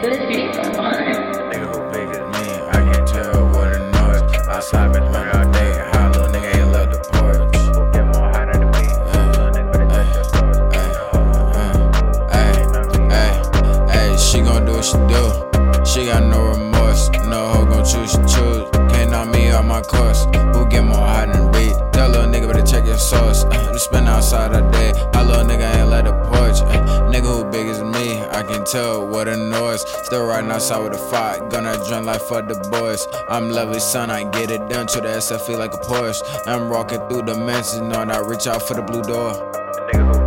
Nigga who big as me, I can tell what. I day. Little nigga ain't love the porch. Get more hot than hey, she gon' do what she do. She got no remorse. No hoe gon' choose, she choose. Can't knock me my course. Who get more hot than beat? Tell little nigga better check spend outside all day. My little nigga ain't let the tell what a noise. Still riding outside with a fight. Gonna drink like fuck the boys. I'm lovely son, I get it done to the SFE like a Porsche. I'm rocking through the mansion, knowing I reach out for the blue door.